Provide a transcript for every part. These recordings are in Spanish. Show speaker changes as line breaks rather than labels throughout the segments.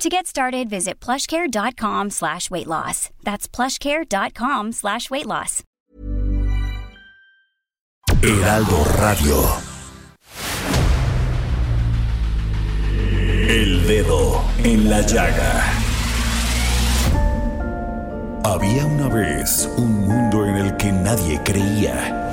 To get started, visit plushcare.com slash weight loss. That's plushcare.com slash weight loss.
Heraldo Radio. El dedo en la llaga. Había una vez un mundo en el que nadie creía.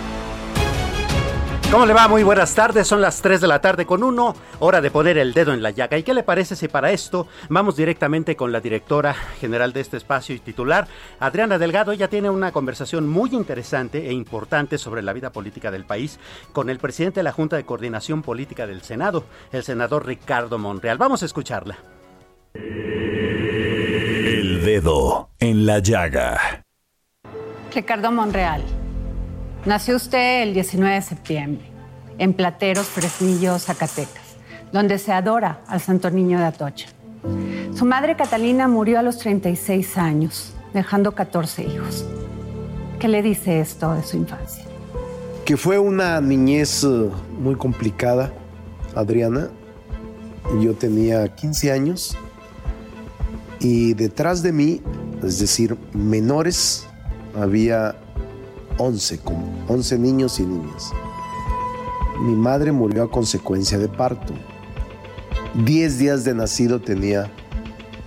¿Cómo le va? Muy buenas tardes, son las 3 de la tarde con uno, hora de poner el dedo en la llaga. ¿Y qué le parece si para esto vamos directamente con la directora general de este espacio y titular, Adriana Delgado? Ella tiene una conversación muy interesante e importante sobre la vida política del país con el presidente de la Junta de Coordinación Política del Senado, el senador Ricardo Monreal. Vamos a escucharla.
El dedo en la llaga.
Ricardo Monreal. Nació usted el 19 de septiembre en Plateros, Fresnillo, Zacatecas, donde se adora al Santo Niño de Atocha. Su madre Catalina murió a los 36 años, dejando 14 hijos. ¿Qué le dice esto de su infancia?
Que fue una niñez eh, muy complicada, Adriana. Yo tenía 15 años y detrás de mí, es decir, menores, había 11, como 11 niños y niñas. Mi madre murió a consecuencia de parto. Diez días de nacido tenía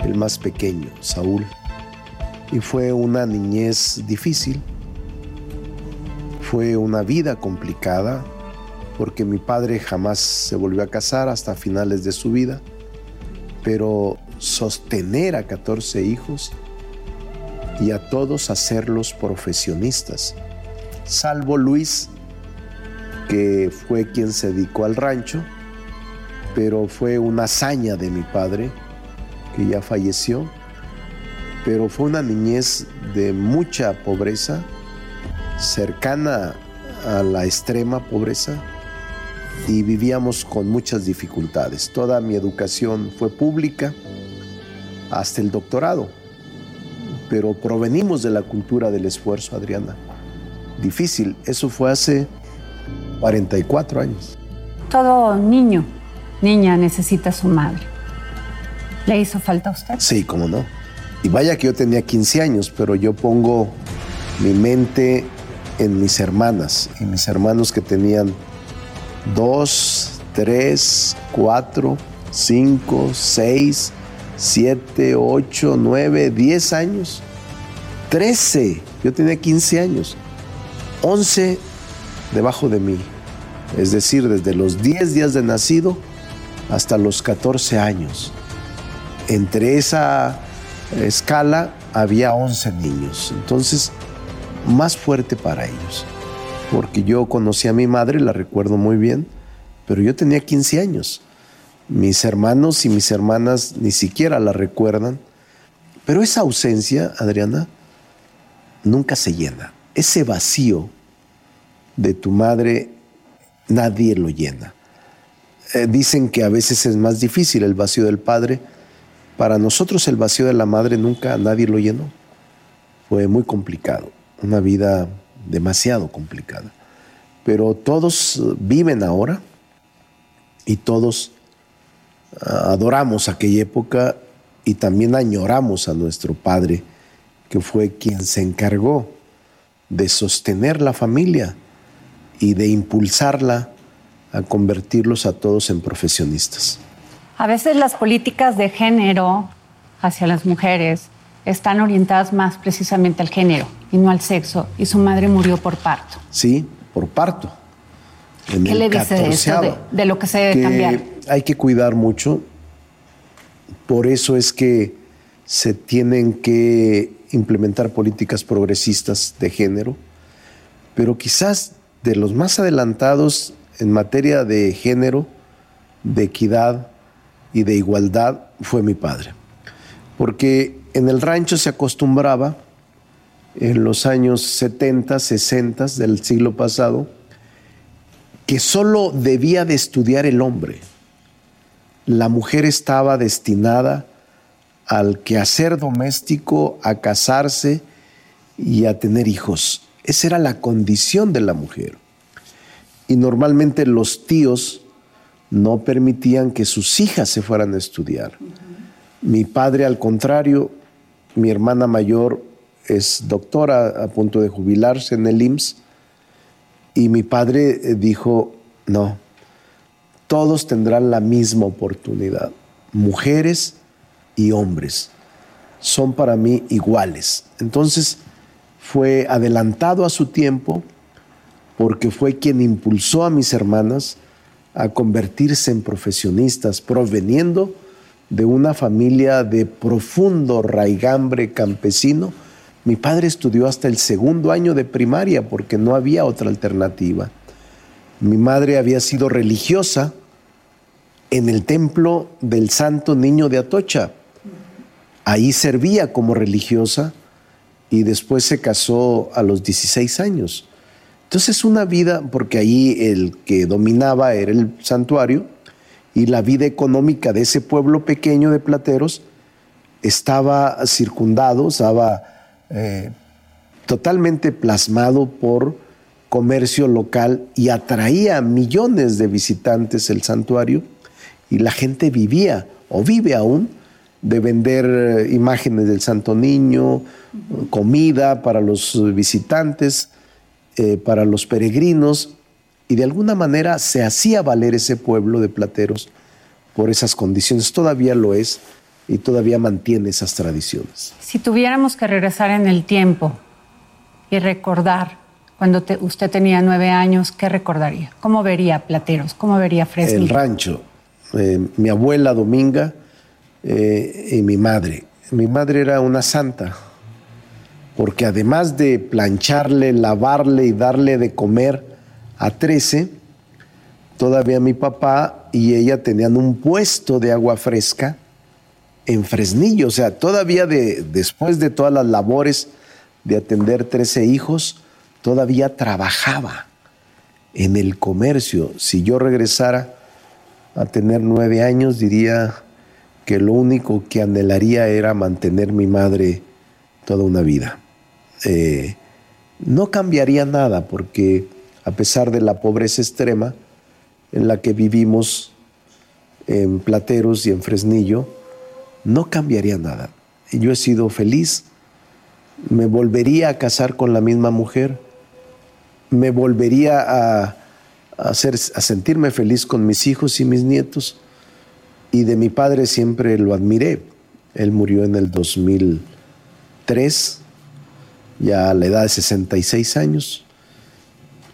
el más pequeño, Saúl. Y fue una niñez difícil. Fue una vida complicada porque mi padre jamás se volvió a casar hasta finales de su vida. Pero sostener a 14 hijos y a todos hacerlos profesionistas salvo Luis, que fue quien se dedicó al rancho, pero fue una hazaña de mi padre, que ya falleció, pero fue una niñez de mucha pobreza, cercana a la extrema pobreza, y vivíamos con muchas dificultades. Toda mi educación fue pública hasta el doctorado, pero provenimos de la cultura del esfuerzo, Adriana difícil. Eso fue hace 44 años.
Todo niño, niña necesita a su madre. ¿Le hizo falta a usted?
Sí, cómo no. Y vaya que yo tenía 15 años, pero yo pongo mi mente en mis hermanas y mis hermanos que tenían 2, 3, 4, 5, 6, 7, 8, 9, 10 años. 13. Yo tenía 15 años. 11 debajo de mí, es decir, desde los 10 días de nacido hasta los 14 años. Entre esa escala había 11 niños, entonces más fuerte para ellos, porque yo conocí a mi madre, la recuerdo muy bien, pero yo tenía 15 años. Mis hermanos y mis hermanas ni siquiera la recuerdan, pero esa ausencia, Adriana, nunca se llena. Ese vacío de tu madre nadie lo llena. Eh, dicen que a veces es más difícil el vacío del padre. Para nosotros el vacío de la madre nunca nadie lo llenó. Fue muy complicado, una vida demasiado complicada. Pero todos viven ahora y todos ah, adoramos aquella época y también añoramos a nuestro padre, que fue quien se encargó de sostener la familia y de impulsarla a convertirlos a todos en profesionistas.
A veces las políticas de género hacia las mujeres están orientadas más precisamente al género y no al sexo, y su madre murió por parto.
Sí, por parto.
¿Qué le dice de eso, de, lo que se debe cambiar?
Hay que cuidar mucho, por eso es que se tienen que implementar políticas progresistas de género, pero quizás de los más adelantados en materia de género, de equidad y de igualdad fue mi padre. Porque en el rancho se acostumbraba, en los años 70, 60 del siglo pasado, que solo debía de estudiar el hombre. La mujer estaba destinada al quehacer doméstico, a casarse y a tener hijos. Esa era la condición de la mujer. Y normalmente los tíos no permitían que sus hijas se fueran a estudiar. Mi padre, al contrario, mi hermana mayor es doctora a punto de jubilarse en el IMSS, y mi padre eh, dijo, no, todos tendrán la misma oportunidad, mujeres y hombres, son para mí iguales. Entonces fue adelantado a su tiempo porque fue quien impulsó a mis hermanas a convertirse en profesionistas, proveniendo de una familia de profundo raigambre campesino. Mi padre estudió hasta el segundo año de primaria porque no había otra alternativa. Mi madre había sido religiosa en el templo del Santo Niño de Atocha. Ahí servía como religiosa y después se casó a los 16 años. Entonces una vida, porque ahí el que dominaba era el santuario, y la vida económica de ese pueblo pequeño de plateros estaba circundado, estaba eh, totalmente plasmado por comercio local y atraía a millones de visitantes el santuario y la gente vivía o vive aún de vender eh, imágenes del Santo Niño, comida para los visitantes, eh, para los peregrinos y de alguna manera se hacía valer ese pueblo de plateros por esas condiciones. Todavía lo es y todavía mantiene esas tradiciones.
Si tuviéramos que regresar en el tiempo y recordar cuando usted tenía nueve años, ¿qué recordaría? ¿Cómo vería Plateros? ¿Cómo vería Fresnillo?
El rancho. Eh, mi abuela Dominga eh, y mi madre. Mi madre era una santa, porque además de plancharle, lavarle y darle de comer, a 13, todavía mi papá y ella tenían un puesto de agua fresca en Fresnillo. O sea, todavía de, después de todas las labores de atender 13 hijos, todavía trabajaba en el comercio. Si yo regresara a tener nueve años, diría que lo único que anhelaría era mantener mi madre toda una vida. Eh, no cambiaría nada porque a pesar de la pobreza extrema en la que vivimos en Plateros y en Fresnillo, no cambiaría nada. Yo he sido feliz, me volvería a casar con la misma mujer, me volvería a, sentirme feliz con mis hijos y mis nietos. Y de mi padre siempre lo admiré. Él murió en el 2003, ya a la edad de 66 años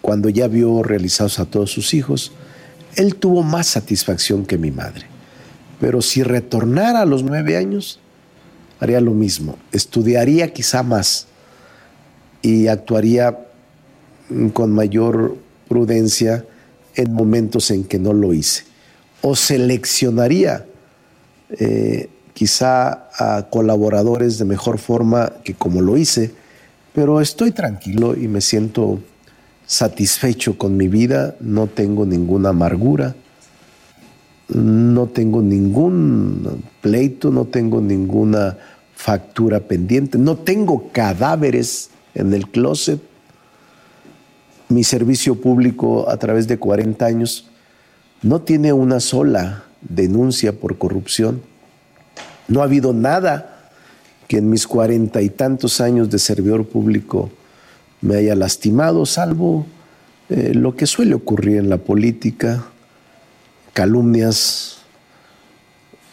cuando ya vio realizados a todos sus hijos, él tuvo más satisfacción que mi madre. Pero si retornara a los nueve años, haría lo mismo. Estudiaría quizá más y actuaría con mayor prudencia en momentos en que no lo hice. O seleccionaría eh, quizá a colaboradores de mejor forma que como lo hice, pero estoy tranquilo y me siento satisfecho con mi vida, no tengo ninguna amargura, no tengo ningún pleito, no tengo ninguna factura pendiente, no tengo cadáveres en el closet. Mi servicio público a través de 40 años no tiene una sola denuncia por corrupción. No ha habido nada que en mis cuarenta y tantos años de servidor público me haya lastimado, salvo eh, lo que suele ocurrir en la política, calumnias,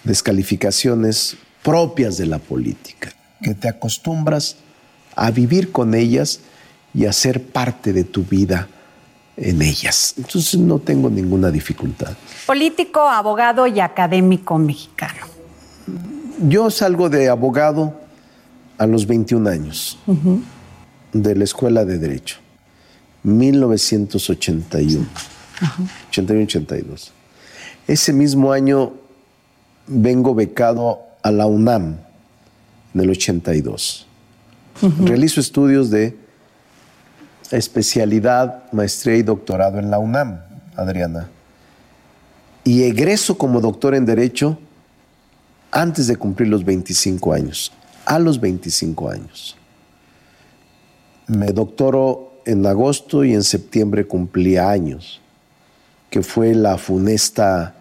descalificaciones propias de la política. que te acostumbras a vivir con ellas y a ser parte de tu vida en ellas. Entonces no tengo ninguna dificultad.
Político, abogado y académico mexicano.
Yo salgo de abogado a los 21 años de la Escuela de Derecho, 1981, 81-82. Ese mismo año vengo becado a la UNAM en el 82. Realizo estudios de especialidad, maestría y doctorado en la UNAM, Adriana. Y egreso como doctor en Derecho antes de cumplir los 25 años, a los 25 años. Me doctoro en agosto y en septiembre cumplía años, que fue la funesta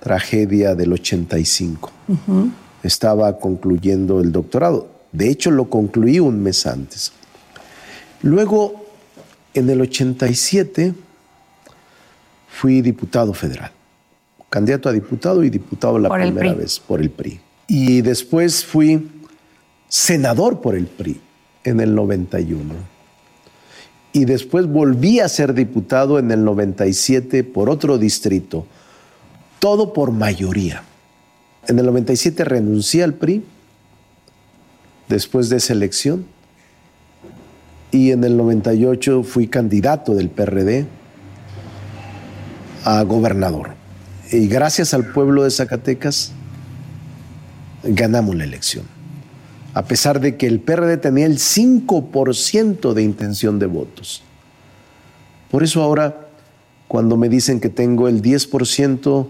tragedia del 85. Estaba concluyendo el doctorado. De hecho, lo concluí un mes antes. Luego, en el 87, fui diputado federal candidato a diputado y diputado la primera vez por el PRI. Y después fui senador por el PRI en el 91. Y después volví a ser diputado en el 97 por otro distrito, todo por mayoría. En el 97 renuncié al PRI después de esa elección y en el 98 fui candidato del PRD a gobernador y gracias al pueblo de Zacatecas ganamos la elección. A pesar de que el PRD tenía el 5% de intención de votos. Por eso ahora, cuando me dicen que tengo el 10%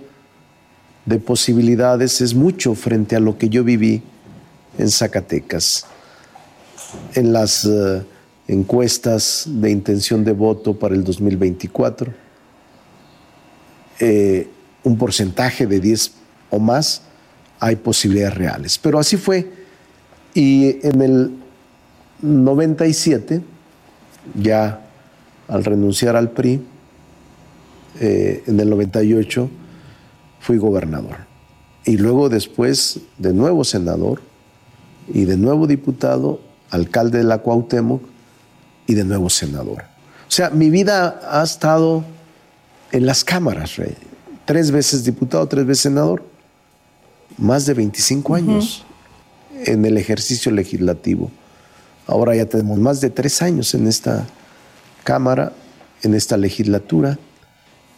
de posibilidades, es mucho frente a lo que yo viví en Zacatecas. En las eh, encuestas de intención de voto para el 2024, eh, un porcentaje de 10 o más, hay posibilidades reales. Pero así fue. Y en el 97, ya al renunciar al PRI, eh, en el 98 fui gobernador. Y luego después de nuevo senador y de nuevo diputado, alcalde de la Cuauhtémoc y de nuevo senador. O sea, mi vida ha estado en las cámaras, Rey tres veces diputado, tres veces senador, más de 25 años en el ejercicio legislativo. Ahora ya tenemos más de tres años en esta Cámara, en esta legislatura.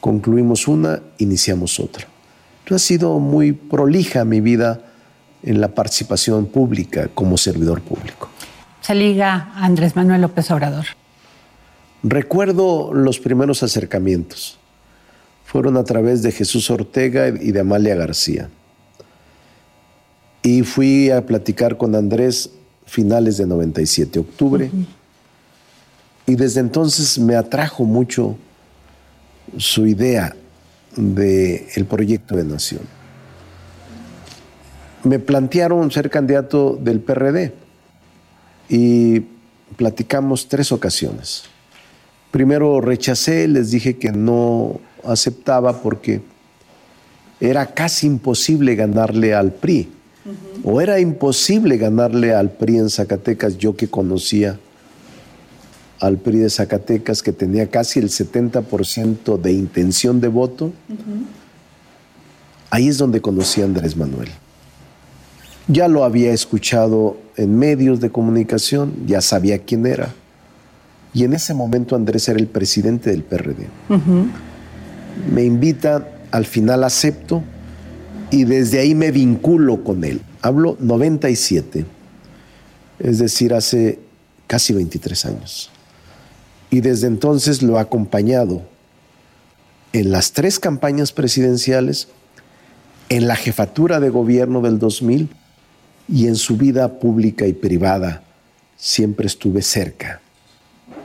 Concluimos una, iniciamos otra. ha sido muy prolija mi vida en la participación pública como servidor público.
Se liga Andrés Manuel López Obrador.
Recuerdo los primeros acercamientos fueron a través de Jesús Ortega y de Amalia García. Y fui a platicar con Andrés finales de 97, octubre. Y desde entonces me atrajo mucho su idea del el proyecto de nación. Me plantearon ser candidato del PRD y platicamos tres ocasiones. Primero rechacé, les dije que no aceptaba porque era casi imposible ganarle al PRI. O era imposible ganarle al PRI en Zacatecas, yo que conocía al PRI de Zacatecas, que tenía casi el 70% de intención de voto. Ahí es donde conocí a Andrés Manuel. Ya lo había escuchado en medios de comunicación, ya sabía quién era. Y en ese momento Andrés era el presidente del PRD me invita, al final acepto y desde ahí me vinculo con él. Hablo 97, es decir, hace casi 23 años. Y desde entonces lo he acompañado en las tres campañas presidenciales, en la jefatura de gobierno del 2000 y en su vida pública y privada. Siempre estuve cerca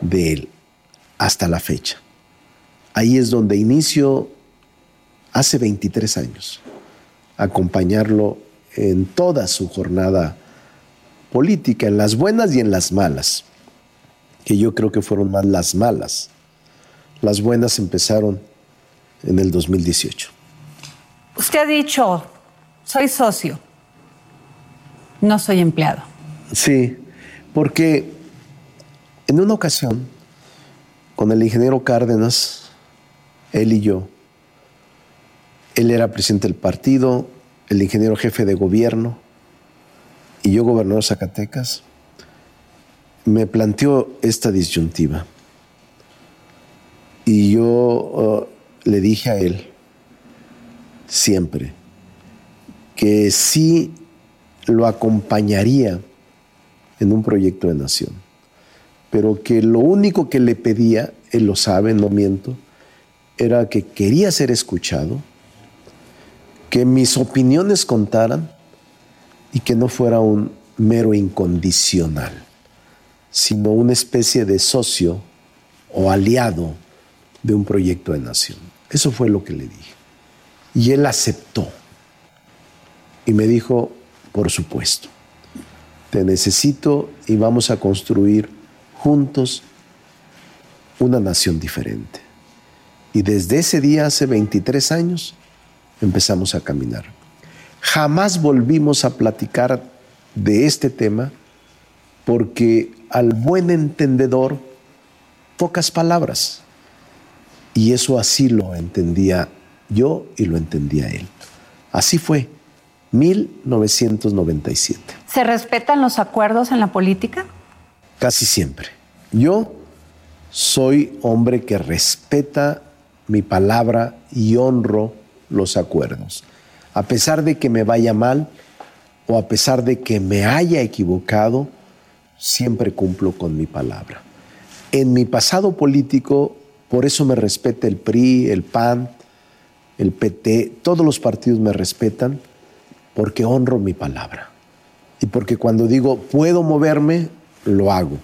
de él hasta la fecha. Ahí es donde inicio hace 23 años, acompañarlo en toda su jornada política, en las buenas y en las malas, que yo creo que fueron más las malas. Las buenas empezaron en el 2018.
Usted ha dicho, soy socio, no soy empleado.
Sí, porque en una ocasión, con el ingeniero Cárdenas, él y yo, él era presidente del partido, el ingeniero jefe de gobierno y yo gobernador de Zacatecas, me planteó esta disyuntiva. Y yo uh, le dije a él siempre que sí lo acompañaría en un proyecto de nación, pero que lo único que le pedía, él lo sabe, no miento, era que quería ser escuchado, que mis opiniones contaran y que no fuera un mero incondicional, sino una especie de socio o aliado de un proyecto de nación. Eso fue lo que le dije. Y él aceptó. Y me dijo, por supuesto, te necesito y vamos a construir juntos una nación diferente. Y desde ese día, hace 23 años, empezamos a caminar. Jamás volvimos a platicar de este tema porque al buen entendedor, pocas palabras. Y eso así lo entendía yo y lo entendía él. Así fue, 1997.
¿Se respetan los acuerdos en la política?
Casi siempre. Yo soy hombre que respeta mi palabra y honro los acuerdos. A pesar de que me vaya mal o a pesar de que me haya equivocado, siempre cumplo con mi palabra. En mi pasado político por eso me respeta el PRI, el PAN, el PT, todos los partidos me respetan porque honro mi palabra. Y porque cuando digo puedo moverme, lo hago.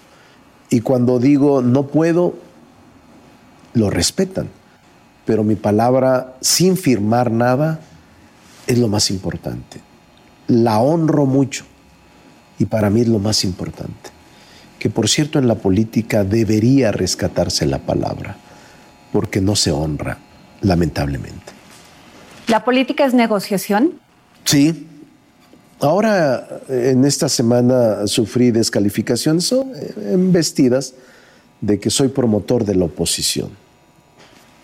Y cuando digo no puedo, lo respetan. Pero mi palabra, sin firmar nada, es lo más importante. La honro mucho. Y para mí es lo más importante. Que por cierto en la política debería rescatarse la palabra porque no se honra, lamentablemente.
¿La política es negociación?
Sí. Ahora, en esta semana sufrí descalificaciones embestidas de que soy promotor de la oposición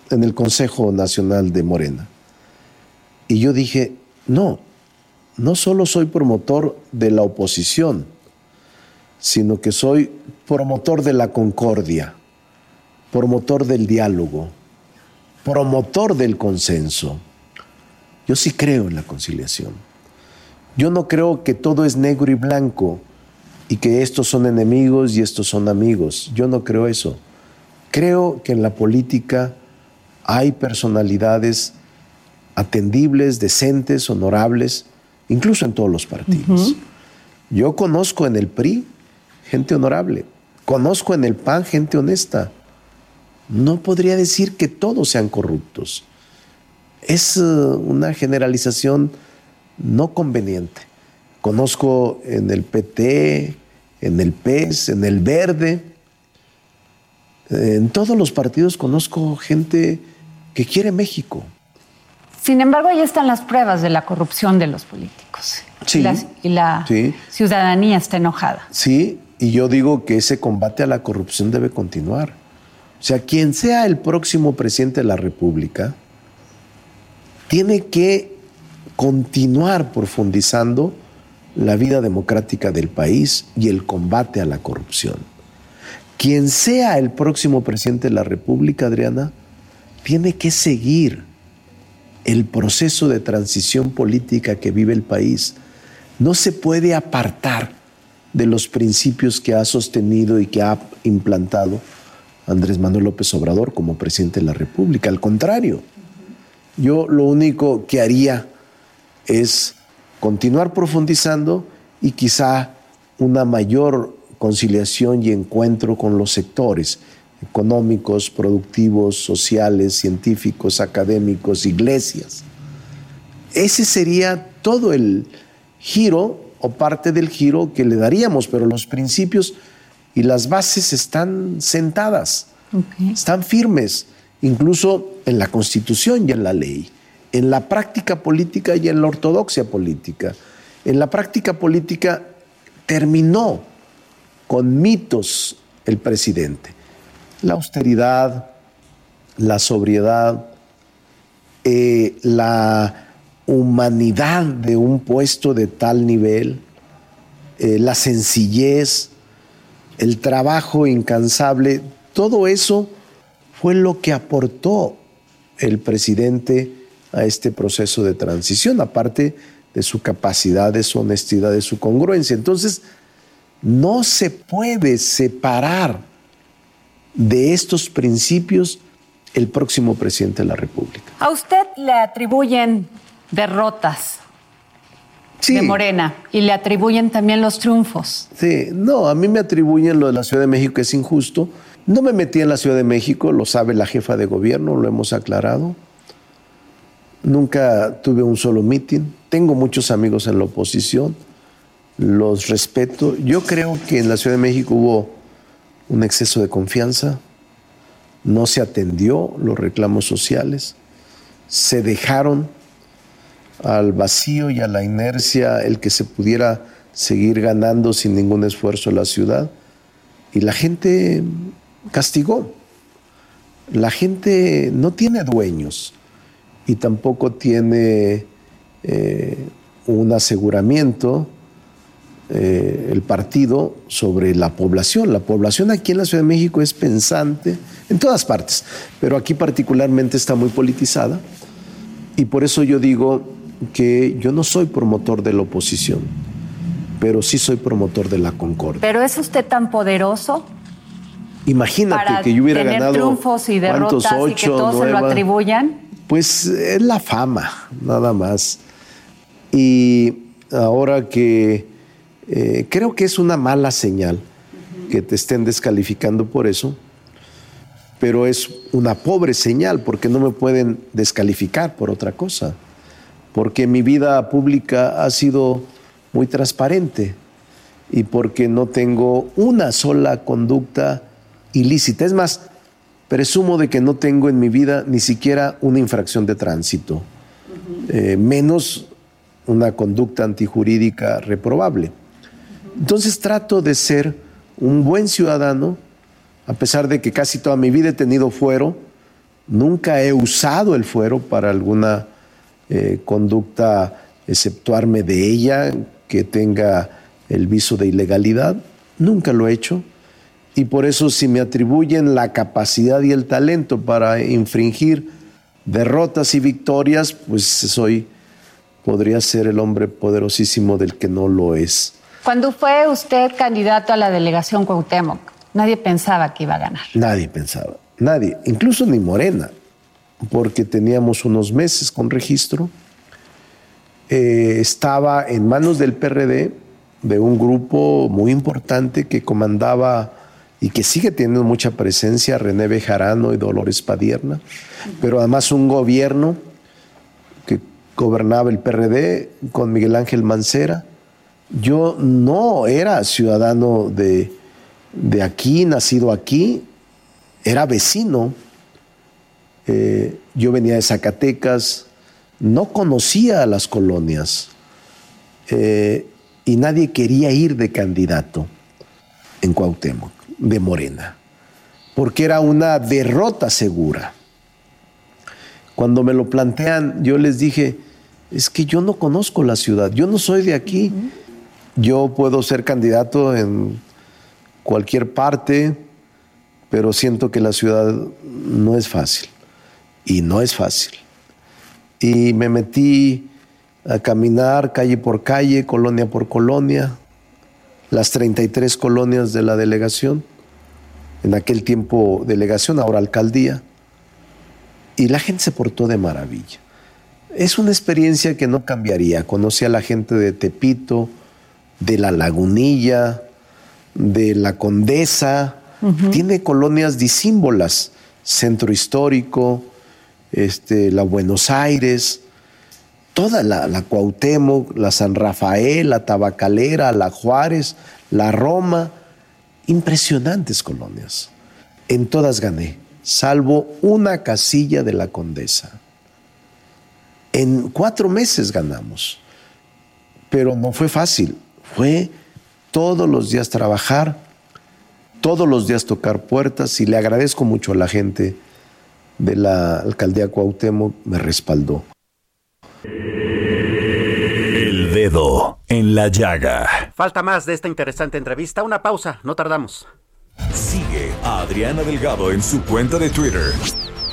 en el Consejo Nacional de Morena. Y yo dije, no, no solo soy promotor de la oposición, sino que soy promotor de la concordia promotor del diálogo, promotor del consenso. Yo sí creo en la conciliación. Yo no creo que todo es negro y blanco y que estos son enemigos y estos son amigos. Yo no creo eso. Creo que en la política hay personalidades atendibles, decentes, honorables, incluso en todos los partidos. Yo conozco en el PRI gente honorable, conozco en el PAN gente honesta, no podría decir que todos sean corruptos. Es eh, una generalización no conveniente. Conozco en el PT, en el PES, en el Verde, en todos los partidos conozco gente que quiere México.
Sin embargo, ahí están las pruebas de la corrupción de los políticos.
Sí,
y la, ciudadanía está enojada.
Sí, y yo digo que ese combate a la corrupción debe continuar. O sea, quien sea el próximo presidente de la República, tiene que continuar profundizando la vida democrática del país y el combate a la corrupción. Quien sea el próximo presidente de la República, Adriana, tiene que seguir el proceso de transición política que vive el país. No se puede apartar de los principios que ha sostenido y que ha implantado Andrés Manuel López Obrador como presidente de la República. Al contrario, yo lo único que haría es continuar profundizando y quizá una mayor conciliación y encuentro con los sectores económicos, productivos, sociales, científicos, académicos, iglesias. Ese sería todo el giro o parte del giro que le daríamos, pero los principios y las bases están sentadas, están firmes, incluso en la Constitución y en la ley, en la práctica política y en la ortodoxia política. En la práctica política, terminó con mitos el presidente. La austeridad, la sobriedad, eh, la humanidad de un puesto de tal nivel, eh, la sencillez, el trabajo incansable, todo eso fue lo que aportó el presidente a este proceso de transición, aparte de su capacidad, de su honestidad, de su congruencia. Entonces, no se puede separar de estos principios el próximo presidente de la República.
A usted le atribuyen derrotas de Morena y le atribuyen también los triunfos.
Sí, no, a mí me atribuyen lo de la Ciudad de México, que es injusto. No me metí en la Ciudad de México, lo sabe la jefa de gobierno, lo hemos aclarado. Nunca tuve un solo mitin. Tengo muchos amigos en la oposición, los respeto. Yo creo que en la Ciudad de México hubo un exceso de confianza, no se atendió los reclamos sociales, se dejaron al vacío y a la inercia el que se pudiera seguir ganando sin ningún esfuerzo la ciudad. Y la gente castigó. La gente no tiene dueños y tampoco tiene eh, un aseguramiento eh, el partido sobre la población. La población aquí en la Ciudad de México es pensante en todas partes, pero aquí particularmente está muy politizada y por eso yo digo que yo no soy promotor de la oposición, pero sí soy promotor de la concordia.
¿Pero es usted tan poderoso?
Imagínate que yo hubiera
tener
ganado
triunfos y derrotas y que todos se lo atribuyan.
Pues es la fama, nada más. Y ahora que eh, creo que es una mala señal que te estén descalificando por eso, pero es una pobre señal porque no me pueden descalificar por otra cosa, porque mi vida pública ha sido muy transparente y porque no tengo una sola conducta ilícita. Es más, presumo de que no tengo en mi vida ni siquiera una infracción de tránsito, eh, menos una conducta antijurídica reprobable. Entonces trato de ser un buen ciudadano, a pesar de que casi toda mi vida he tenido fuero, nunca he usado el fuero para alguna eh, conducta, exceptuarme de ella, que tenga el viso de ilegalidad, nunca lo he hecho. Y por eso si me atribuyen la capacidad y el talento para infringir derrotas y victorias, pues soy, podría ser el hombre poderosísimo del que no lo es.
Cuando fue usted candidato a la delegación Cuauhtémoc, nadie pensaba que iba a ganar.
Nadie pensaba, nadie, incluso ni Morena, porque teníamos unos meses con registro. Eh, estaba en manos del PRD, de un grupo muy importante que comandaba y que sigue teniendo mucha presencia, René Bejarano y Dolores Padierna, pero además un gobierno que gobernaba el PRD con Miguel Ángel Mancera, yo no era ciudadano de, aquí, nacido aquí, era vecino. Eh, yo venía de Zacatecas, no conocía a las colonias eh, y nadie quería ir de candidato en Cuauhtémoc, de Morena, porque era una derrota segura. Cuando me lo plantean, yo les dije, es que yo no conozco la ciudad, yo no soy de aquí. Yo puedo ser candidato en cualquier parte, pero siento que la ciudad no es fácil. Y no es fácil. Y me metí a caminar calle por calle, colonia por colonia, las 33 colonias de la delegación, en aquel tiempo delegación, ahora alcaldía, y la gente se portó de maravilla. Es una experiencia que no cambiaría. Conocí a la gente de Tepito, de la Lagunilla, de la Condesa, tiene colonias disímbolas, Centro Histórico, este, la Buenos Aires, toda la, la Cuauhtémoc, la San Rafael, la Tabacalera, la Juárez, la Roma, impresionantes colonias. En todas gané, salvo una casilla de la Condesa. En cuatro meses ganamos, pero no fue fácil fue todos los días trabajar, todos los días tocar puertas y le agradezco mucho a la gente de la alcaldía Cuauhtémoc, me respaldó.
El dedo en la llaga.
Falta más de esta interesante entrevista. Una pausa, no tardamos.
Sigue a Adriana Delgado en su cuenta de Twitter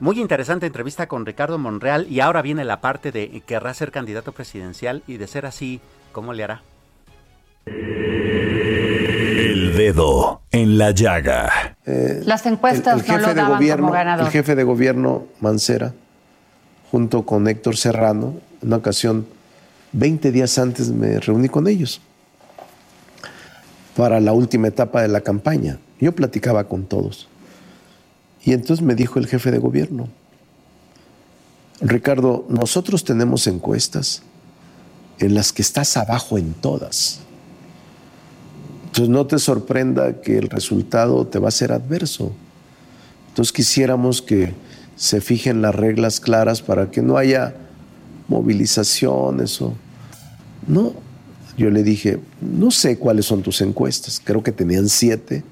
muy interesante entrevista con Ricardo Monreal y ahora viene la parte de querrá ser candidato presidencial y de ser así, ¿cómo le hará?
El dedo en la llaga.
Eh, Las encuestas no lo daban
gobierno,
como ganador.
El jefe de gobierno Mancera, junto con Héctor Serrano, en una ocasión, 20 días antes me reuní con ellos para la última etapa de la campaña. Yo platicaba con todos. Y entonces me dijo el jefe de gobierno, Ricardo, nosotros tenemos encuestas en las que estás abajo en todas. Entonces no te sorprenda que el resultado te va a ser adverso. Entonces quisiéramos que se fijen las reglas claras para que no haya movilizaciones o... No, yo le dije, no sé cuáles son tus encuestas, creo que tenían siete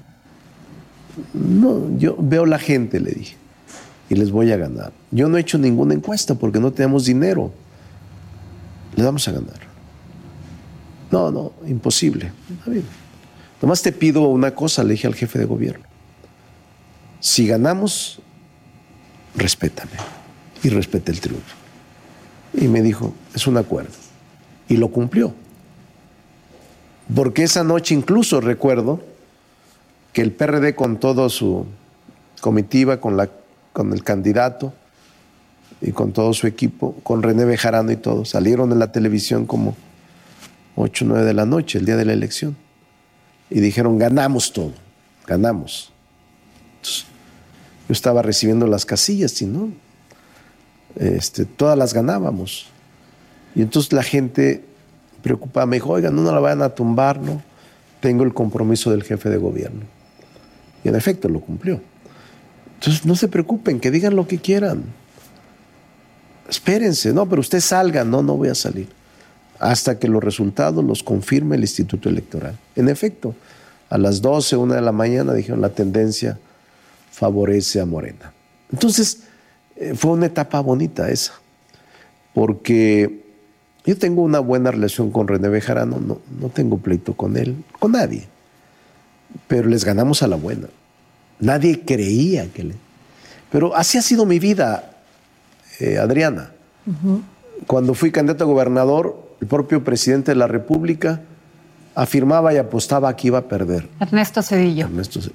no, yo veo la gente, le dije, y les voy a ganar. Yo no he hecho ninguna encuesta porque no tenemos dinero. Le vamos a ganar. No, no, imposible. Nomás te pido una cosa, le dije al jefe de gobierno. Si ganamos, respétame y respete el triunfo. Y me dijo, es un acuerdo. Y lo cumplió. Porque esa noche incluso recuerdo que el PRD con todo su comitiva, con, la, con el candidato y con todo su equipo, con René Bejarano y todo, salieron en la televisión como 8 o 9 de la noche, el día de la elección, y dijeron, ganamos todo, ganamos. yo estaba recibiendo las casillas, y no, este, todas las ganábamos. Y entonces la gente preocupada me dijo, oigan, no, no la vayan a tumbar, ¿no? Tengo el compromiso del jefe de gobierno. Y en efecto lo cumplió. Entonces no se preocupen, que digan lo que quieran. Espérense, no, pero usted salga, no, no voy a salir. Hasta que los resultados los confirme el Instituto Electoral. En efecto, a las 12, una de la mañana dijeron la tendencia favorece a Morena. Entonces, eh, fue una etapa bonita esa, porque yo tengo una buena relación con René Bejarano, no, no tengo pleito con él, con nadie pero les ganamos a la buena. Nadie creía que le... Pero así ha sido mi vida, eh, Adriana. Cuando fui candidato a gobernador, el propio presidente de la República afirmaba y apostaba que iba a perder.
Ernesto Cedillo.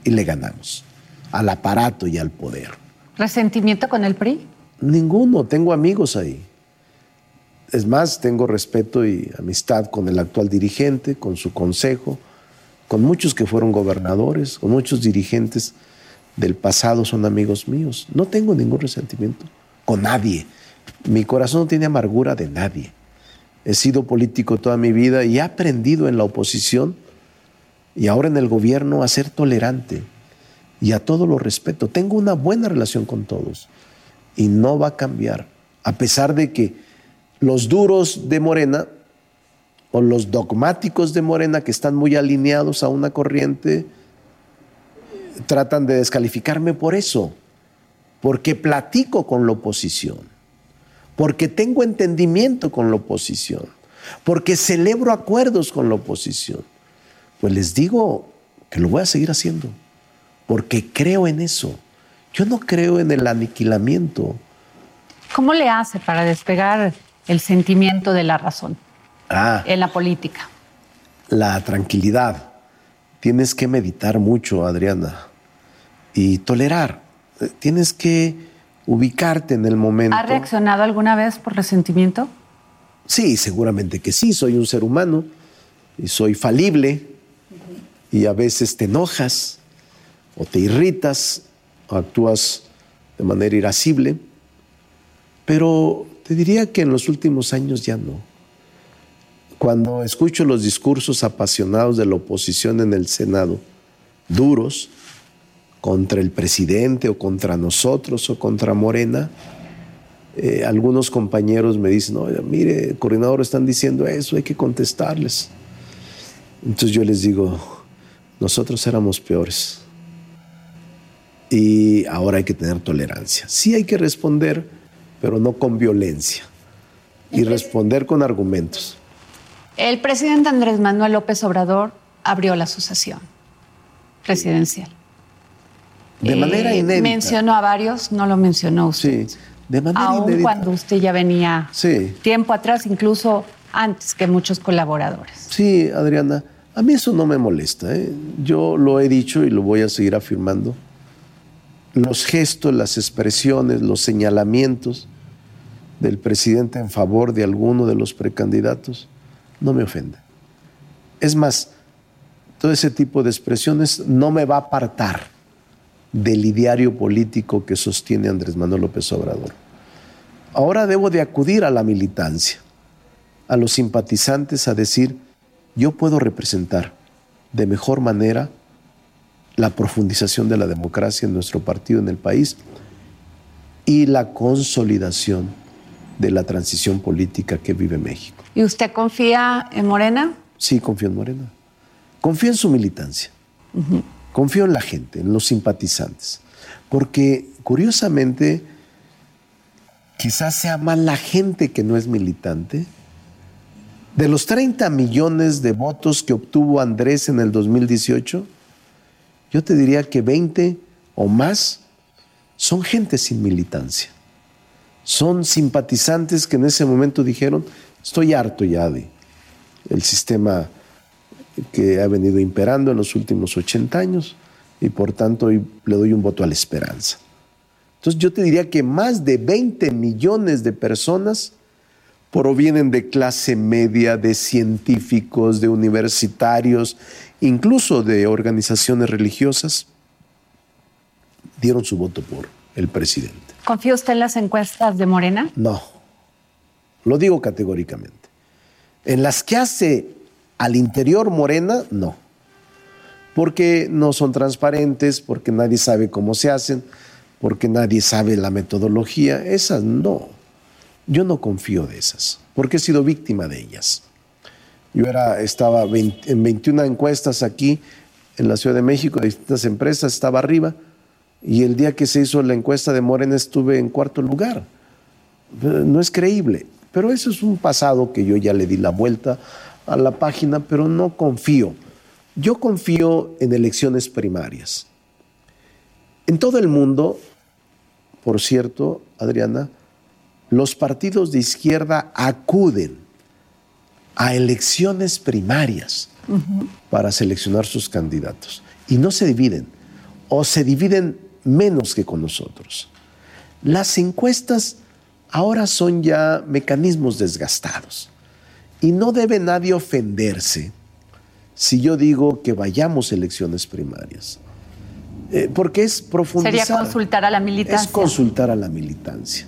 y le ganamos al aparato y al poder.
¿Resentimiento con el PRI?
Ninguno, tengo amigos ahí. Es más, tengo respeto y amistad con el actual dirigente, con su consejo, con muchos que fueron gobernadores, con muchos dirigentes del pasado son amigos míos. No tengo ningún resentimiento con nadie. Mi corazón no tiene amargura de nadie. He sido político toda mi vida y he aprendido en la oposición y ahora en el gobierno a ser tolerante y a todo lo respeto. Tengo una buena relación con todos y no va a cambiar, a pesar de que los duros de Morena o los dogmáticos de Morena que están muy alineados a una corriente tratan de descalificarme por eso, porque platico con la oposición, porque tengo entendimiento con la oposición, porque celebro acuerdos con la oposición. Pues les digo que lo voy a seguir haciendo, porque creo en eso. Yo no creo en el aniquilamiento.
¿Cómo le hace para despegar el sentimiento de la razón
Ah,
en la política?
la tranquilidad. Tienes que meditar mucho, Adriana, y tolerar. Eh, Tienes que ubicarte en el momento.
¿Ha reaccionado alguna vez por resentimiento?
Sí, seguramente que sí. Soy un ser humano y soy falible y a veces te enojas o te irritas o actúas de manera irascible. Pero te diría que en los últimos años ya no. Cuando escucho los discursos apasionados de la oposición en el Senado, duros, contra el presidente o contra nosotros o contra Morena, eh, algunos compañeros me dicen, "Oiga, mire, coordinador, están diciendo eso, hay que contestarles. Entonces yo les digo, nosotros éramos peores. Y ahora hay que tener tolerancia. Sí hay que responder, pero no con violencia. Y responder con argumentos.
El presidente Andrés Manuel López Obrador abrió la asociación presidencial.
De manera
Eh,
inédita.
Mencionó a varios, no lo mencionó usted.
Sí, de manera
Aún
inédita.
cuando usted ya venía
Sí.
tiempo atrás, incluso antes que muchos colaboradores.
Sí, Adriana, a mí eso no me molesta. ¿eh? Yo lo he dicho y lo voy a seguir afirmando. Los gestos, las expresiones, los señalamientos del presidente en favor de alguno de los precandidatos no me ofenden. Es más, todo ese tipo de expresiones no me va a apartar del ideario político que sostiene Andrés Manuel López Obrador. Ahora debo de acudir a la militancia a los simpatizantes a decir, yo puedo representar de mejor manera la profundización de la democracia en nuestro partido, en el país, y la consolidación de la transición política que vive México.
¿Y usted confía en Morena?
Sí, confío en Morena. Confío en su militancia. Confío en la gente, en los simpatizantes. Porque, curiosamente, quizás sea más la gente que no es militante. De los 30 millones de votos que obtuvo Andrés en el 2018, yo te diría que 20 o más son gente sin militancia. Son simpatizantes que en ese momento dijeron, estoy harto ya de el sistema que ha venido imperando en los últimos 80 años y por tanto hoy le doy un voto a la esperanza. Entonces yo te diría que más de 20 millones de personas provienen de clase media, de científicos, de universitarios, incluso de organizaciones religiosas, dieron su voto por el presidente.
¿Confía usted en las encuestas de Morena?
No, lo digo categóricamente. En las que hace al interior Morena, no. Porque no son transparentes, porque nadie sabe cómo se hacen, porque nadie sabe la metodología. Esas no. Yo no confío de esas, porque he sido víctima de ellas. Yo era, estaba 20 en 21 encuestas aquí en la Ciudad de México, de distintas empresas, estaba arriba, y el día que se hizo la encuesta de Morena estuve en cuarto lugar. No es creíble, pero eso es un pasado que yo ya le di la vuelta a la página, pero no confío. Yo confío en elecciones primarias. En todo el mundo, por cierto, Adriana, los partidos de izquierda acuden a elecciones primarias para seleccionar sus candidatos y no se dividen o se dividen menos que con nosotros. Las encuestas ahora son ya mecanismos desgastados y no debe nadie ofenderse si yo digo que vayamos a elecciones primarias. Eh, porque es profundizar.
Sería consultar a la militancia.
Es consultar a la militancia.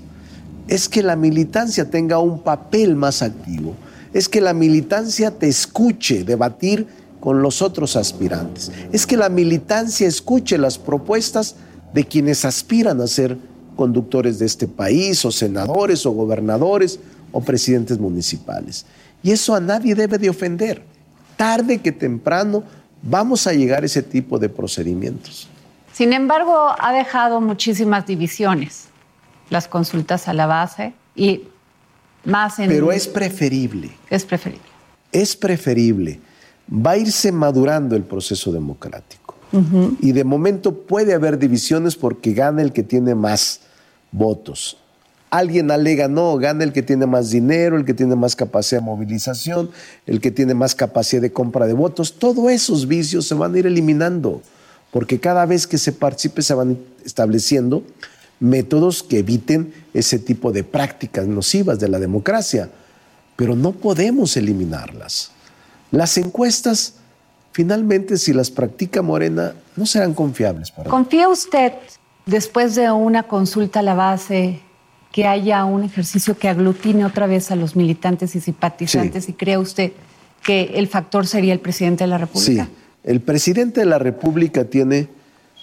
Es que la militancia tenga un papel más activo. Es que la militancia te escuche debatir con los otros aspirantes. Es que la militancia escuche las propuestas de quienes aspiran a ser conductores de este país, o senadores, o gobernadores, o presidentes municipales. Y eso a nadie debe de ofender. Tarde que temprano vamos a llegar a ese tipo de procedimientos.
Sin embargo, ha dejado muchísimas divisiones las consultas a la base y más en...
Pero es preferible.
Es preferible.
Es preferible. Va a irse madurando el proceso democrático. Y de momento puede haber divisiones porque gana el que tiene más votos. Alguien alega, no, gana el que tiene más dinero, el que tiene más capacidad de movilización, el que tiene más capacidad de compra de votos. Todos esos vicios se van a ir eliminando, porque cada vez que se participe se van estableciendo métodos que eviten ese tipo de prácticas nocivas de la democracia. Pero no podemos eliminarlas. Las encuestas, finalmente, si las practica Morena, no serán confiables.
Para ¿Confía usted, después de una consulta a la base, que haya un ejercicio que aglutine otra vez a los militantes y simpatizantes y cree usted que el factor sería el presidente de la República?
Sí, el presidente de la República tiene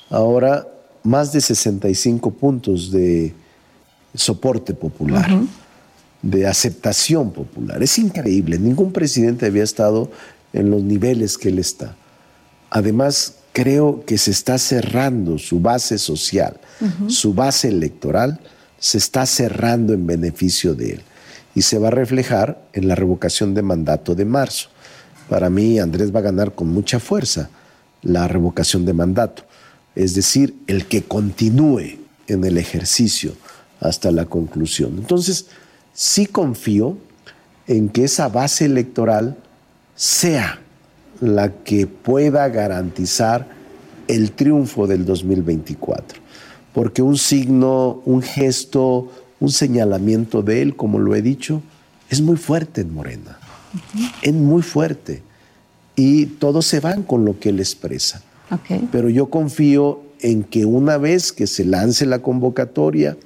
ahora más de 65 puntos de soporte popular, de aceptación popular. Es increíble, ningún presidente había estado en los niveles que él está. Además, creo que se está cerrando su base social, su base electoral se está cerrando en beneficio de él y se va a reflejar en la revocación de mandato de marzo. Para mí, Andrés va a ganar con mucha fuerza la revocación de mandato, es decir, el que continúe en el ejercicio hasta la conclusión. Entonces, sí confío en que esa base electoral sea la que pueda garantizar el triunfo del 2024 porque un signo, un gesto, un señalamiento de él, como lo he dicho, es muy fuerte en Morena. Es muy fuerte. Y todos se van con lo que él expresa. Pero yo confío en que una vez que se lance la convocatoria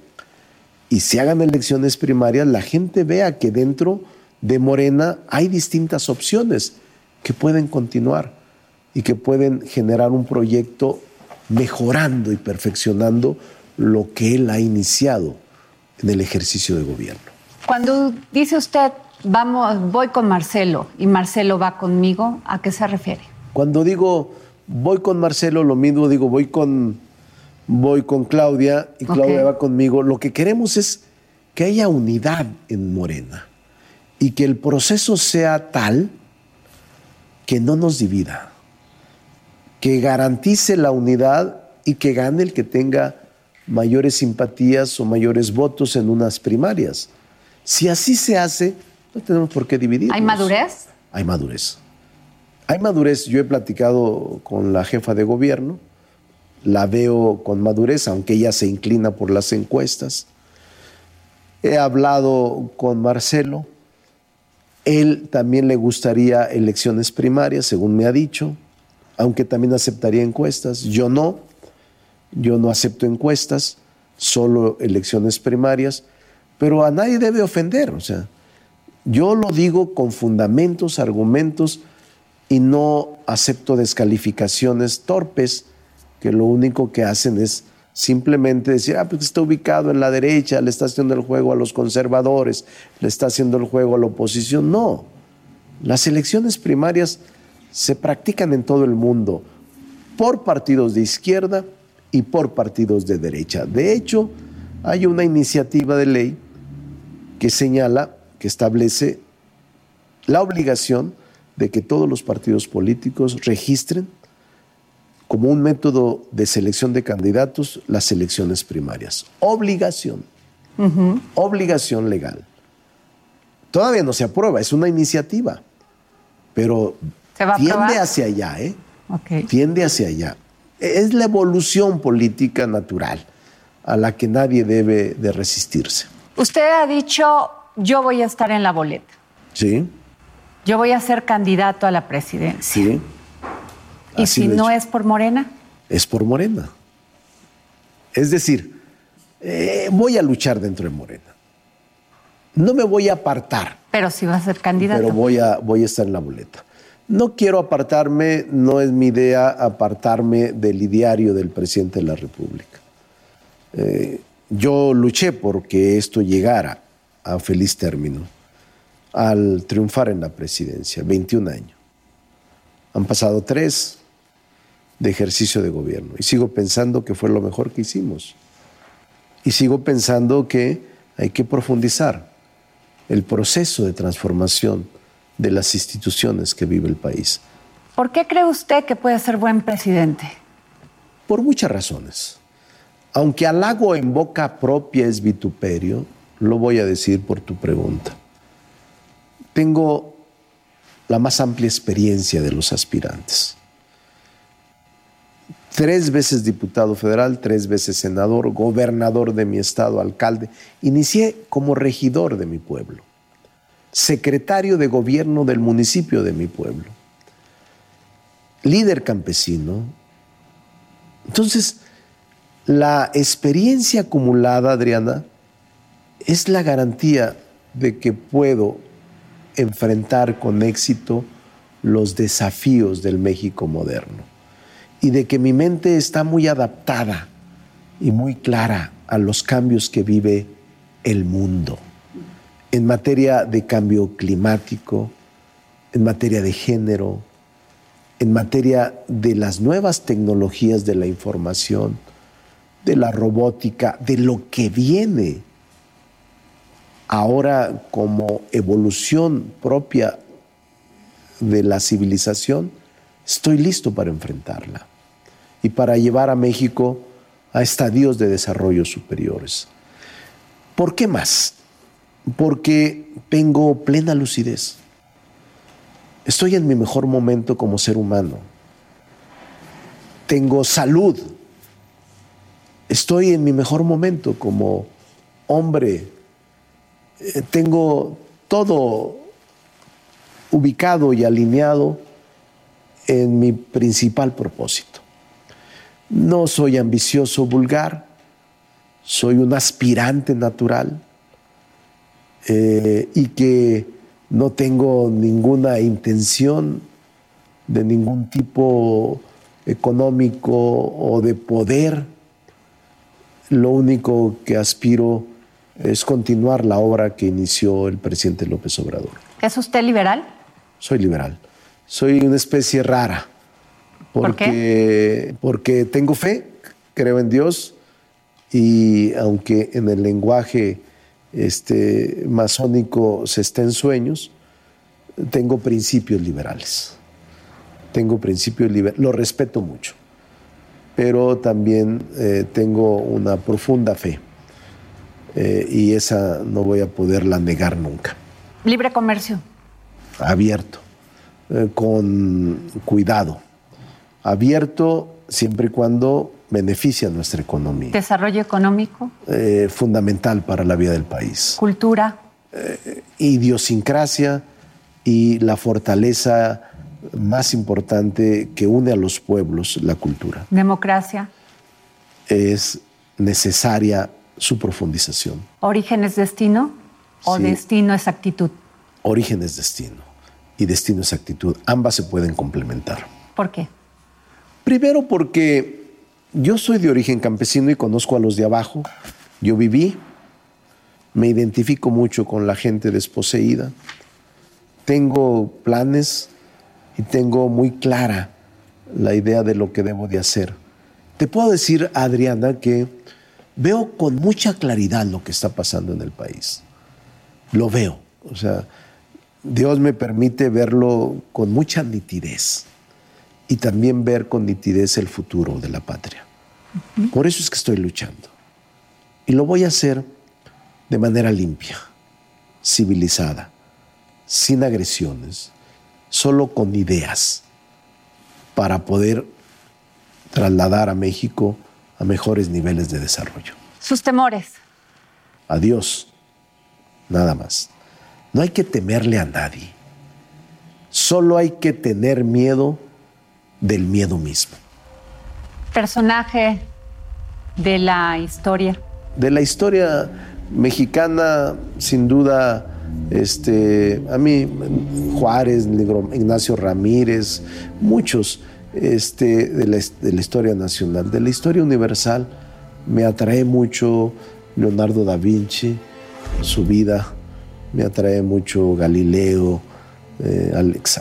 y se hagan elecciones primarias, la gente vea que dentro de Morena hay distintas opciones que pueden continuar y que pueden generar un proyecto mejorando y perfeccionando lo que él ha iniciado en el ejercicio de gobierno.
Cuando dice usted, vamos, voy con Marcelo y Marcelo va conmigo, ¿a qué se refiere?
Cuando digo voy con Marcelo, lo mismo digo voy con, voy con Claudia y Claudia va conmigo. Lo que queremos es que haya unidad en Morena y que el proceso sea tal que no nos divida que garantice la unidad y que gane el que tenga mayores simpatías o mayores votos en unas primarias. Si así se hace, no tenemos por qué dividir.
¿Hay madurez?
Hay madurez. Hay madurez. Yo he platicado con la jefa de gobierno, la veo con madurez, aunque ella se inclina por las encuestas. He hablado con Marcelo. Él también le gustaría elecciones primarias, según me ha dicho aunque también aceptaría encuestas. Yo no, yo no acepto encuestas, solo elecciones primarias, pero a nadie debe ofender, o sea, yo lo digo con fundamentos, argumentos y no acepto descalificaciones torpes que lo único que hacen es simplemente decir, ah, pues está ubicado en la derecha, le está haciendo el juego a los conservadores, le está haciendo el juego a la oposición. No, las elecciones primarias se practican en todo el mundo por partidos de izquierda y por partidos de derecha. De hecho, hay una iniciativa de ley que señala, que establece la obligación de que todos los partidos políticos registren como un método de selección de candidatos las elecciones primarias. Obligación. Obligación legal. Todavía no se aprueba, es una iniciativa, pero tiende hacia allá, ¿eh? Tiende hacia allá. Es la evolución política natural. a la que nadie debe de resistirse.
Usted ha dicho, yo voy a estar en la boleta.
Sí.
Yo voy a ser candidato a la presidencia.
Sí.
¿Y si no es por Morena?
Es por Morena. Es decir, eh, voy a luchar dentro de Morena. No me voy a apartar.
Pero si va a ser candidato.
Pero voy a, voy a estar en la boleta. No quiero apartarme, no es mi idea apartarme del ideario del presidente de la República. Eh, yo luché porque esto llegara a feliz término al triunfar en la presidencia, 21 años. Han pasado tres de ejercicio de gobierno y sigo pensando que fue lo mejor que hicimos. Y sigo pensando que hay que profundizar el proceso de transformación de las instituciones que vive el país.
¿Por qué cree usted que puede ser buen presidente?
Por muchas razones. Aunque halago en boca propia es vituperio, lo voy a decir por tu pregunta. Tengo la más amplia experiencia de los aspirantes. Tres veces diputado federal, tres veces senador, gobernador de mi estado, alcalde. Inicié como regidor de mi pueblo, secretario de gobierno del municipio de mi pueblo, líder campesino. Entonces, la experiencia acumulada, Adriana, es la garantía de que puedo enfrentar con éxito los desafíos del México moderno y de que mi mente está muy adaptada y muy clara a los cambios que vive el mundo. En materia de cambio climático, en materia de género, en materia de las nuevas tecnologías de la información, de la robótica, de lo que viene ahora como evolución propia de la civilización, estoy listo para enfrentarla y para llevar a México a estadios de desarrollo superiores. ¿Por qué más? Porque tengo plena lucidez. Estoy en mi mejor momento como ser humano. Tengo salud. Estoy en mi mejor momento como hombre. Eh, tengo todo ubicado y alineado en mi principal propósito. No soy ambicioso vulgar, soy un aspirante natural eh, y que no tengo ninguna intención de ningún tipo económico o de poder. Lo único que aspiro es continuar la obra que inició el presidente López Obrador.
¿Es usted liberal?
Soy liberal. Soy una especie rara. Porque, Porque tengo fe, creo en Dios y aunque en el lenguaje este, masónico se estén sueños, tengo principios liberales. Tengo principios liberales, lo respeto mucho, pero también eh, tengo una profunda fe eh, y esa no voy a poderla negar nunca.
Libre comercio.
Abierto, eh, con cuidado abierto siempre y cuando beneficia a nuestra economía.
Desarrollo económico.
Eh, fundamental para la vida del país.
Cultura.
Eh, idiosincrasia y la fortaleza más importante que une a los pueblos, la cultura.
Democracia.
Es necesaria su profundización.
¿Origen es destino o destino es actitud?
Origen es destino y destino es actitud. Ambas se pueden complementar.
¿Por qué?
Primero porque yo soy de origen campesino y conozco a los de abajo. Yo viví, me identifico mucho con la gente desposeída. Tengo planes y tengo muy clara la idea de lo que debo de hacer. Te puedo decir, Adriana, que veo con mucha claridad lo que está pasando en el país. Lo veo. O sea, Dios me permite verlo con mucha nitidez y también ver con nitidez el futuro de la patria. Por eso es que estoy luchando. Y lo voy a hacer de manera limpia, civilizada, sin agresiones, solo con ideas, para poder trasladar a México a mejores niveles de desarrollo.
Sus temores.
A Dios, nada más. No hay que temerle a nadie. Solo hay que tener miedo del miedo mismo.
Personaje de la historia.
De la historia mexicana, sin duda, este, a mí, Juárez, Ignacio Ramírez, muchos este, de, la, de la historia nacional, de la historia universal, me atrae mucho Leonardo da Vinci, su vida, me atrae mucho Galileo, eh,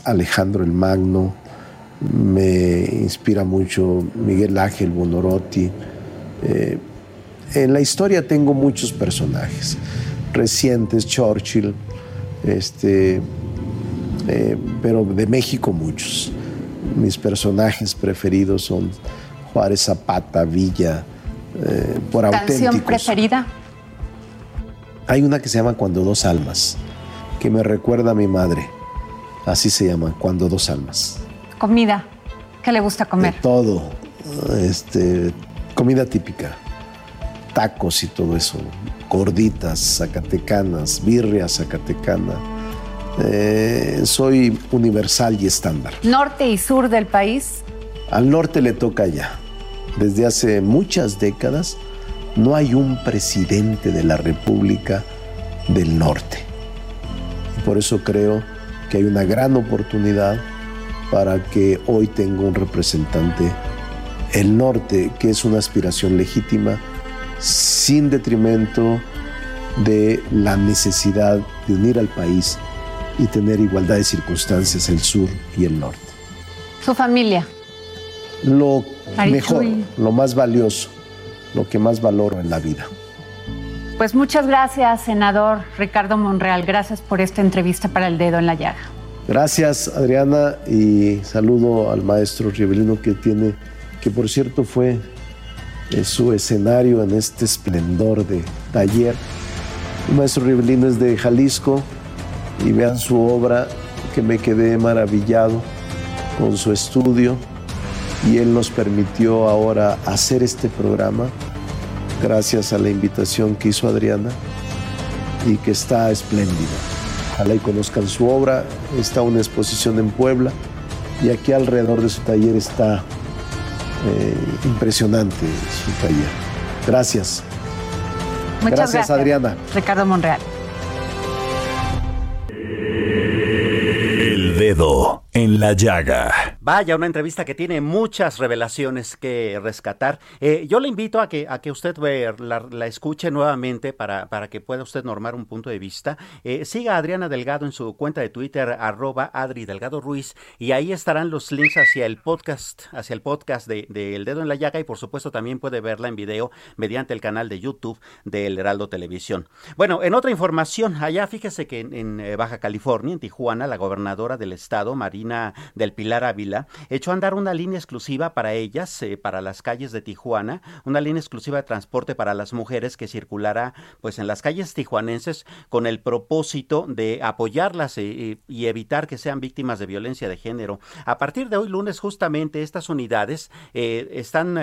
Alejandro el Magno, me inspira mucho Miguel Ángel Bonorotti. Eh, en la historia tengo muchos personajes recientes, Churchill, este, eh, pero de México muchos. Mis personajes preferidos son Juárez Zapata, Villa, eh, por
¿Canción preferida?
Hay una que se llama Cuando dos almas, que me recuerda a mi madre. Así se llama, Cuando dos almas.
Comida, ¿qué le gusta comer?
todo, este, comida típica, tacos y todo eso, gorditas zacatecanas, birria zacatecana. Eh, soy universal y estándar.
¿Norte y sur del país?
Al norte le toca ya. Desde hace muchas décadas no hay un presidente de la República del Norte. por eso creo que hay una gran oportunidad para que hoy tenga un representante el norte, que es una aspiración legítima, sin detrimento de la necesidad de unir al país y tener igualdad de circunstancias el sur y el norte.
Su familia.
Lo mejor, lo más valioso, lo que más valoro en la vida.
Pues muchas gracias, senador Ricardo Monreal. Gracias por esta entrevista para el dedo en la llaga.
Gracias, Adriana, y saludo al maestro Rivelino que tiene, que por cierto fue eh, su escenario en este esplendor de taller. El maestro Rivelino es de Jalisco y vean su obra que me quedé maravillado con su estudio y él nos permitió ahora hacer este programa gracias a la invitación que hizo Adriana y que está espléndida. Ojalá y conozcan su obra. Está una exposición en Puebla y aquí alrededor de su taller está eh, impresionante su taller. Gracias.
Muchas gracias, gracias,
Adriana.
Ricardo Monreal.
El dedo en la llaga.
Vaya, una entrevista que tiene muchas revelaciones que rescatar. Eh, yo le invito a que, a que usted la, escuche nuevamente para, para, que pueda usted normar un punto de vista. Eh, siga a Adriana Delgado en su cuenta de Twitter, arroba Adri Delgado Ruiz, y ahí estarán los links hacia el podcast, hacia el podcast de, El Dedo en la Llaga, y por supuesto también puede verla en video mediante el canal de YouTube de El Heraldo Televisión. Bueno, en otra información, allá fíjese que en, en eh, Baja California, en Tijuana, la gobernadora del estado, María del Pilar Echó a andar una línea exclusiva para ellas, eh, para las calles de Tijuana, una línea exclusiva de transporte para las mujeres que circulará pues en las calles tijuanenses con el propósito de apoyarlas eh, y evitar que sean víctimas de violencia de género. A partir de hoy lunes justamente estas unidades eh, están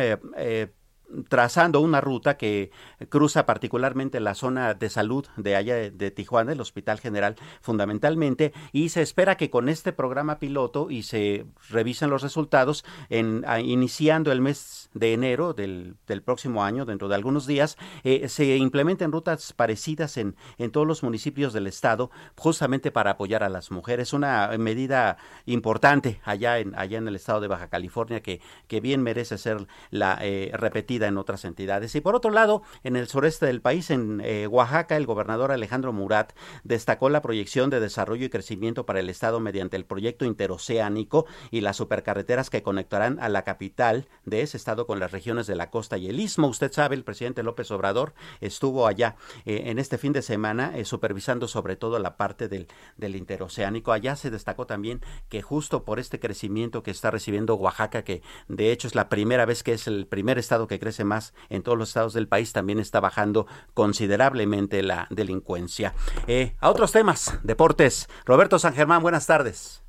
trazando una ruta que cruza particularmente la zona de salud de allá de, Tijuana, el Hospital General fundamentalmente, y se espera que con este programa piloto y se revisen los resultados, en, iniciando el mes de enero del, próximo año, dentro de algunos días, eh, se implementen rutas parecidas en, en todos los municipios del estado, justamente para apoyar a las mujeres. Una medida importante allá en, allá en el estado de Baja California que, que bien merece ser la eh, repetida en otras entidades. Y por otro lado, en el sureste del país, en eh, Oaxaca, el gobernador Alejandro Murat destacó la proyección de desarrollo y crecimiento para el Estado mediante el proyecto interoceánico y las supercarreteras que conectarán a la capital de ese estado con las regiones de la costa y el istmo. Usted sabe, el presidente López Obrador estuvo allá eh, en este fin de semana eh, supervisando sobre todo la parte del, del interoceánico. Allá se destacó también que justo por este crecimiento que está recibiendo Oaxaca, que de hecho es la primera vez que es el primer estado que crece más en todos los estados del país, también está bajando considerablemente la delincuencia. Eh, a otros temas, deportes. Roberto San Germán, buenas tardes.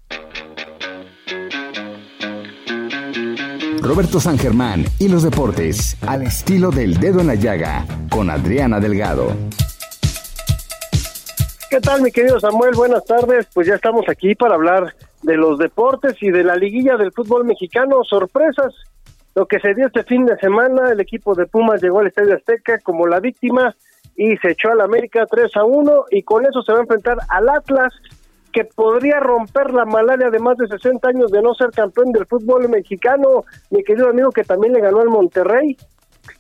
Roberto San Germán y los deportes al estilo del dedo en la llaga con Adriana Delgado.
¿Qué tal, mi querido Samuel? Buenas tardes. Pues ya estamos aquí para hablar de los deportes y de la liguilla del fútbol mexicano. Sorpresas. Lo que se dio este fin de semana, el equipo de Pumas llegó al Estadio Azteca como la víctima y se echó al América 3 a 1 y con eso se va a enfrentar al Atlas que podría romper la malaria de más de 60 años de no ser campeón del fútbol mexicano, mi querido amigo que también le ganó al Monterrey.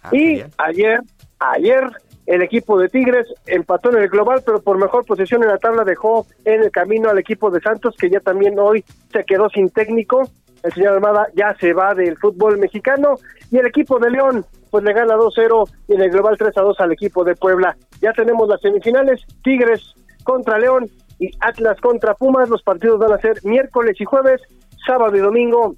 Ah, y ayer, ayer el equipo de Tigres empató en el global, pero por mejor posición en la tabla dejó en el camino al equipo de Santos, que ya también hoy se quedó sin técnico. El señor Armada ya se va del fútbol mexicano. Y el equipo de León, pues le gana 2-0 y en el global 3-2 al equipo de Puebla. Ya tenemos las semifinales, Tigres contra León y Atlas contra Pumas. Los partidos van a ser miércoles y jueves, sábado y domingo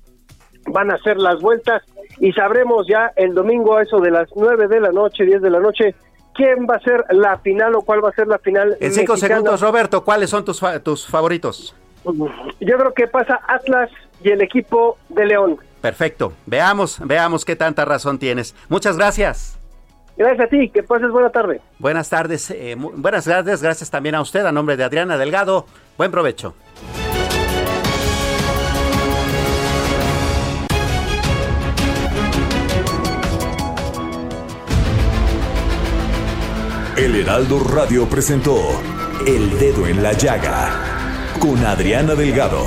van a ser las vueltas y sabremos ya el domingo a eso de las 9 de la noche, 10 de la noche, quién va a ser la final o cuál va a ser la final.
En cinco segundos, Roberto, ¿cuáles son tus, tus favoritos?
Yo creo que pasa Atlas y el equipo de León.
Perfecto. Veamos, veamos qué tanta razón tienes. Muchas gracias.
Gracias a ti, que pases buena tarde.
Buenas tardes, eh, buenas tardes, gracias también a usted, a nombre de Adriana Delgado. Buen provecho.
El Heraldo Radio presentó El Dedo en la Llaga con Adriana Delgado.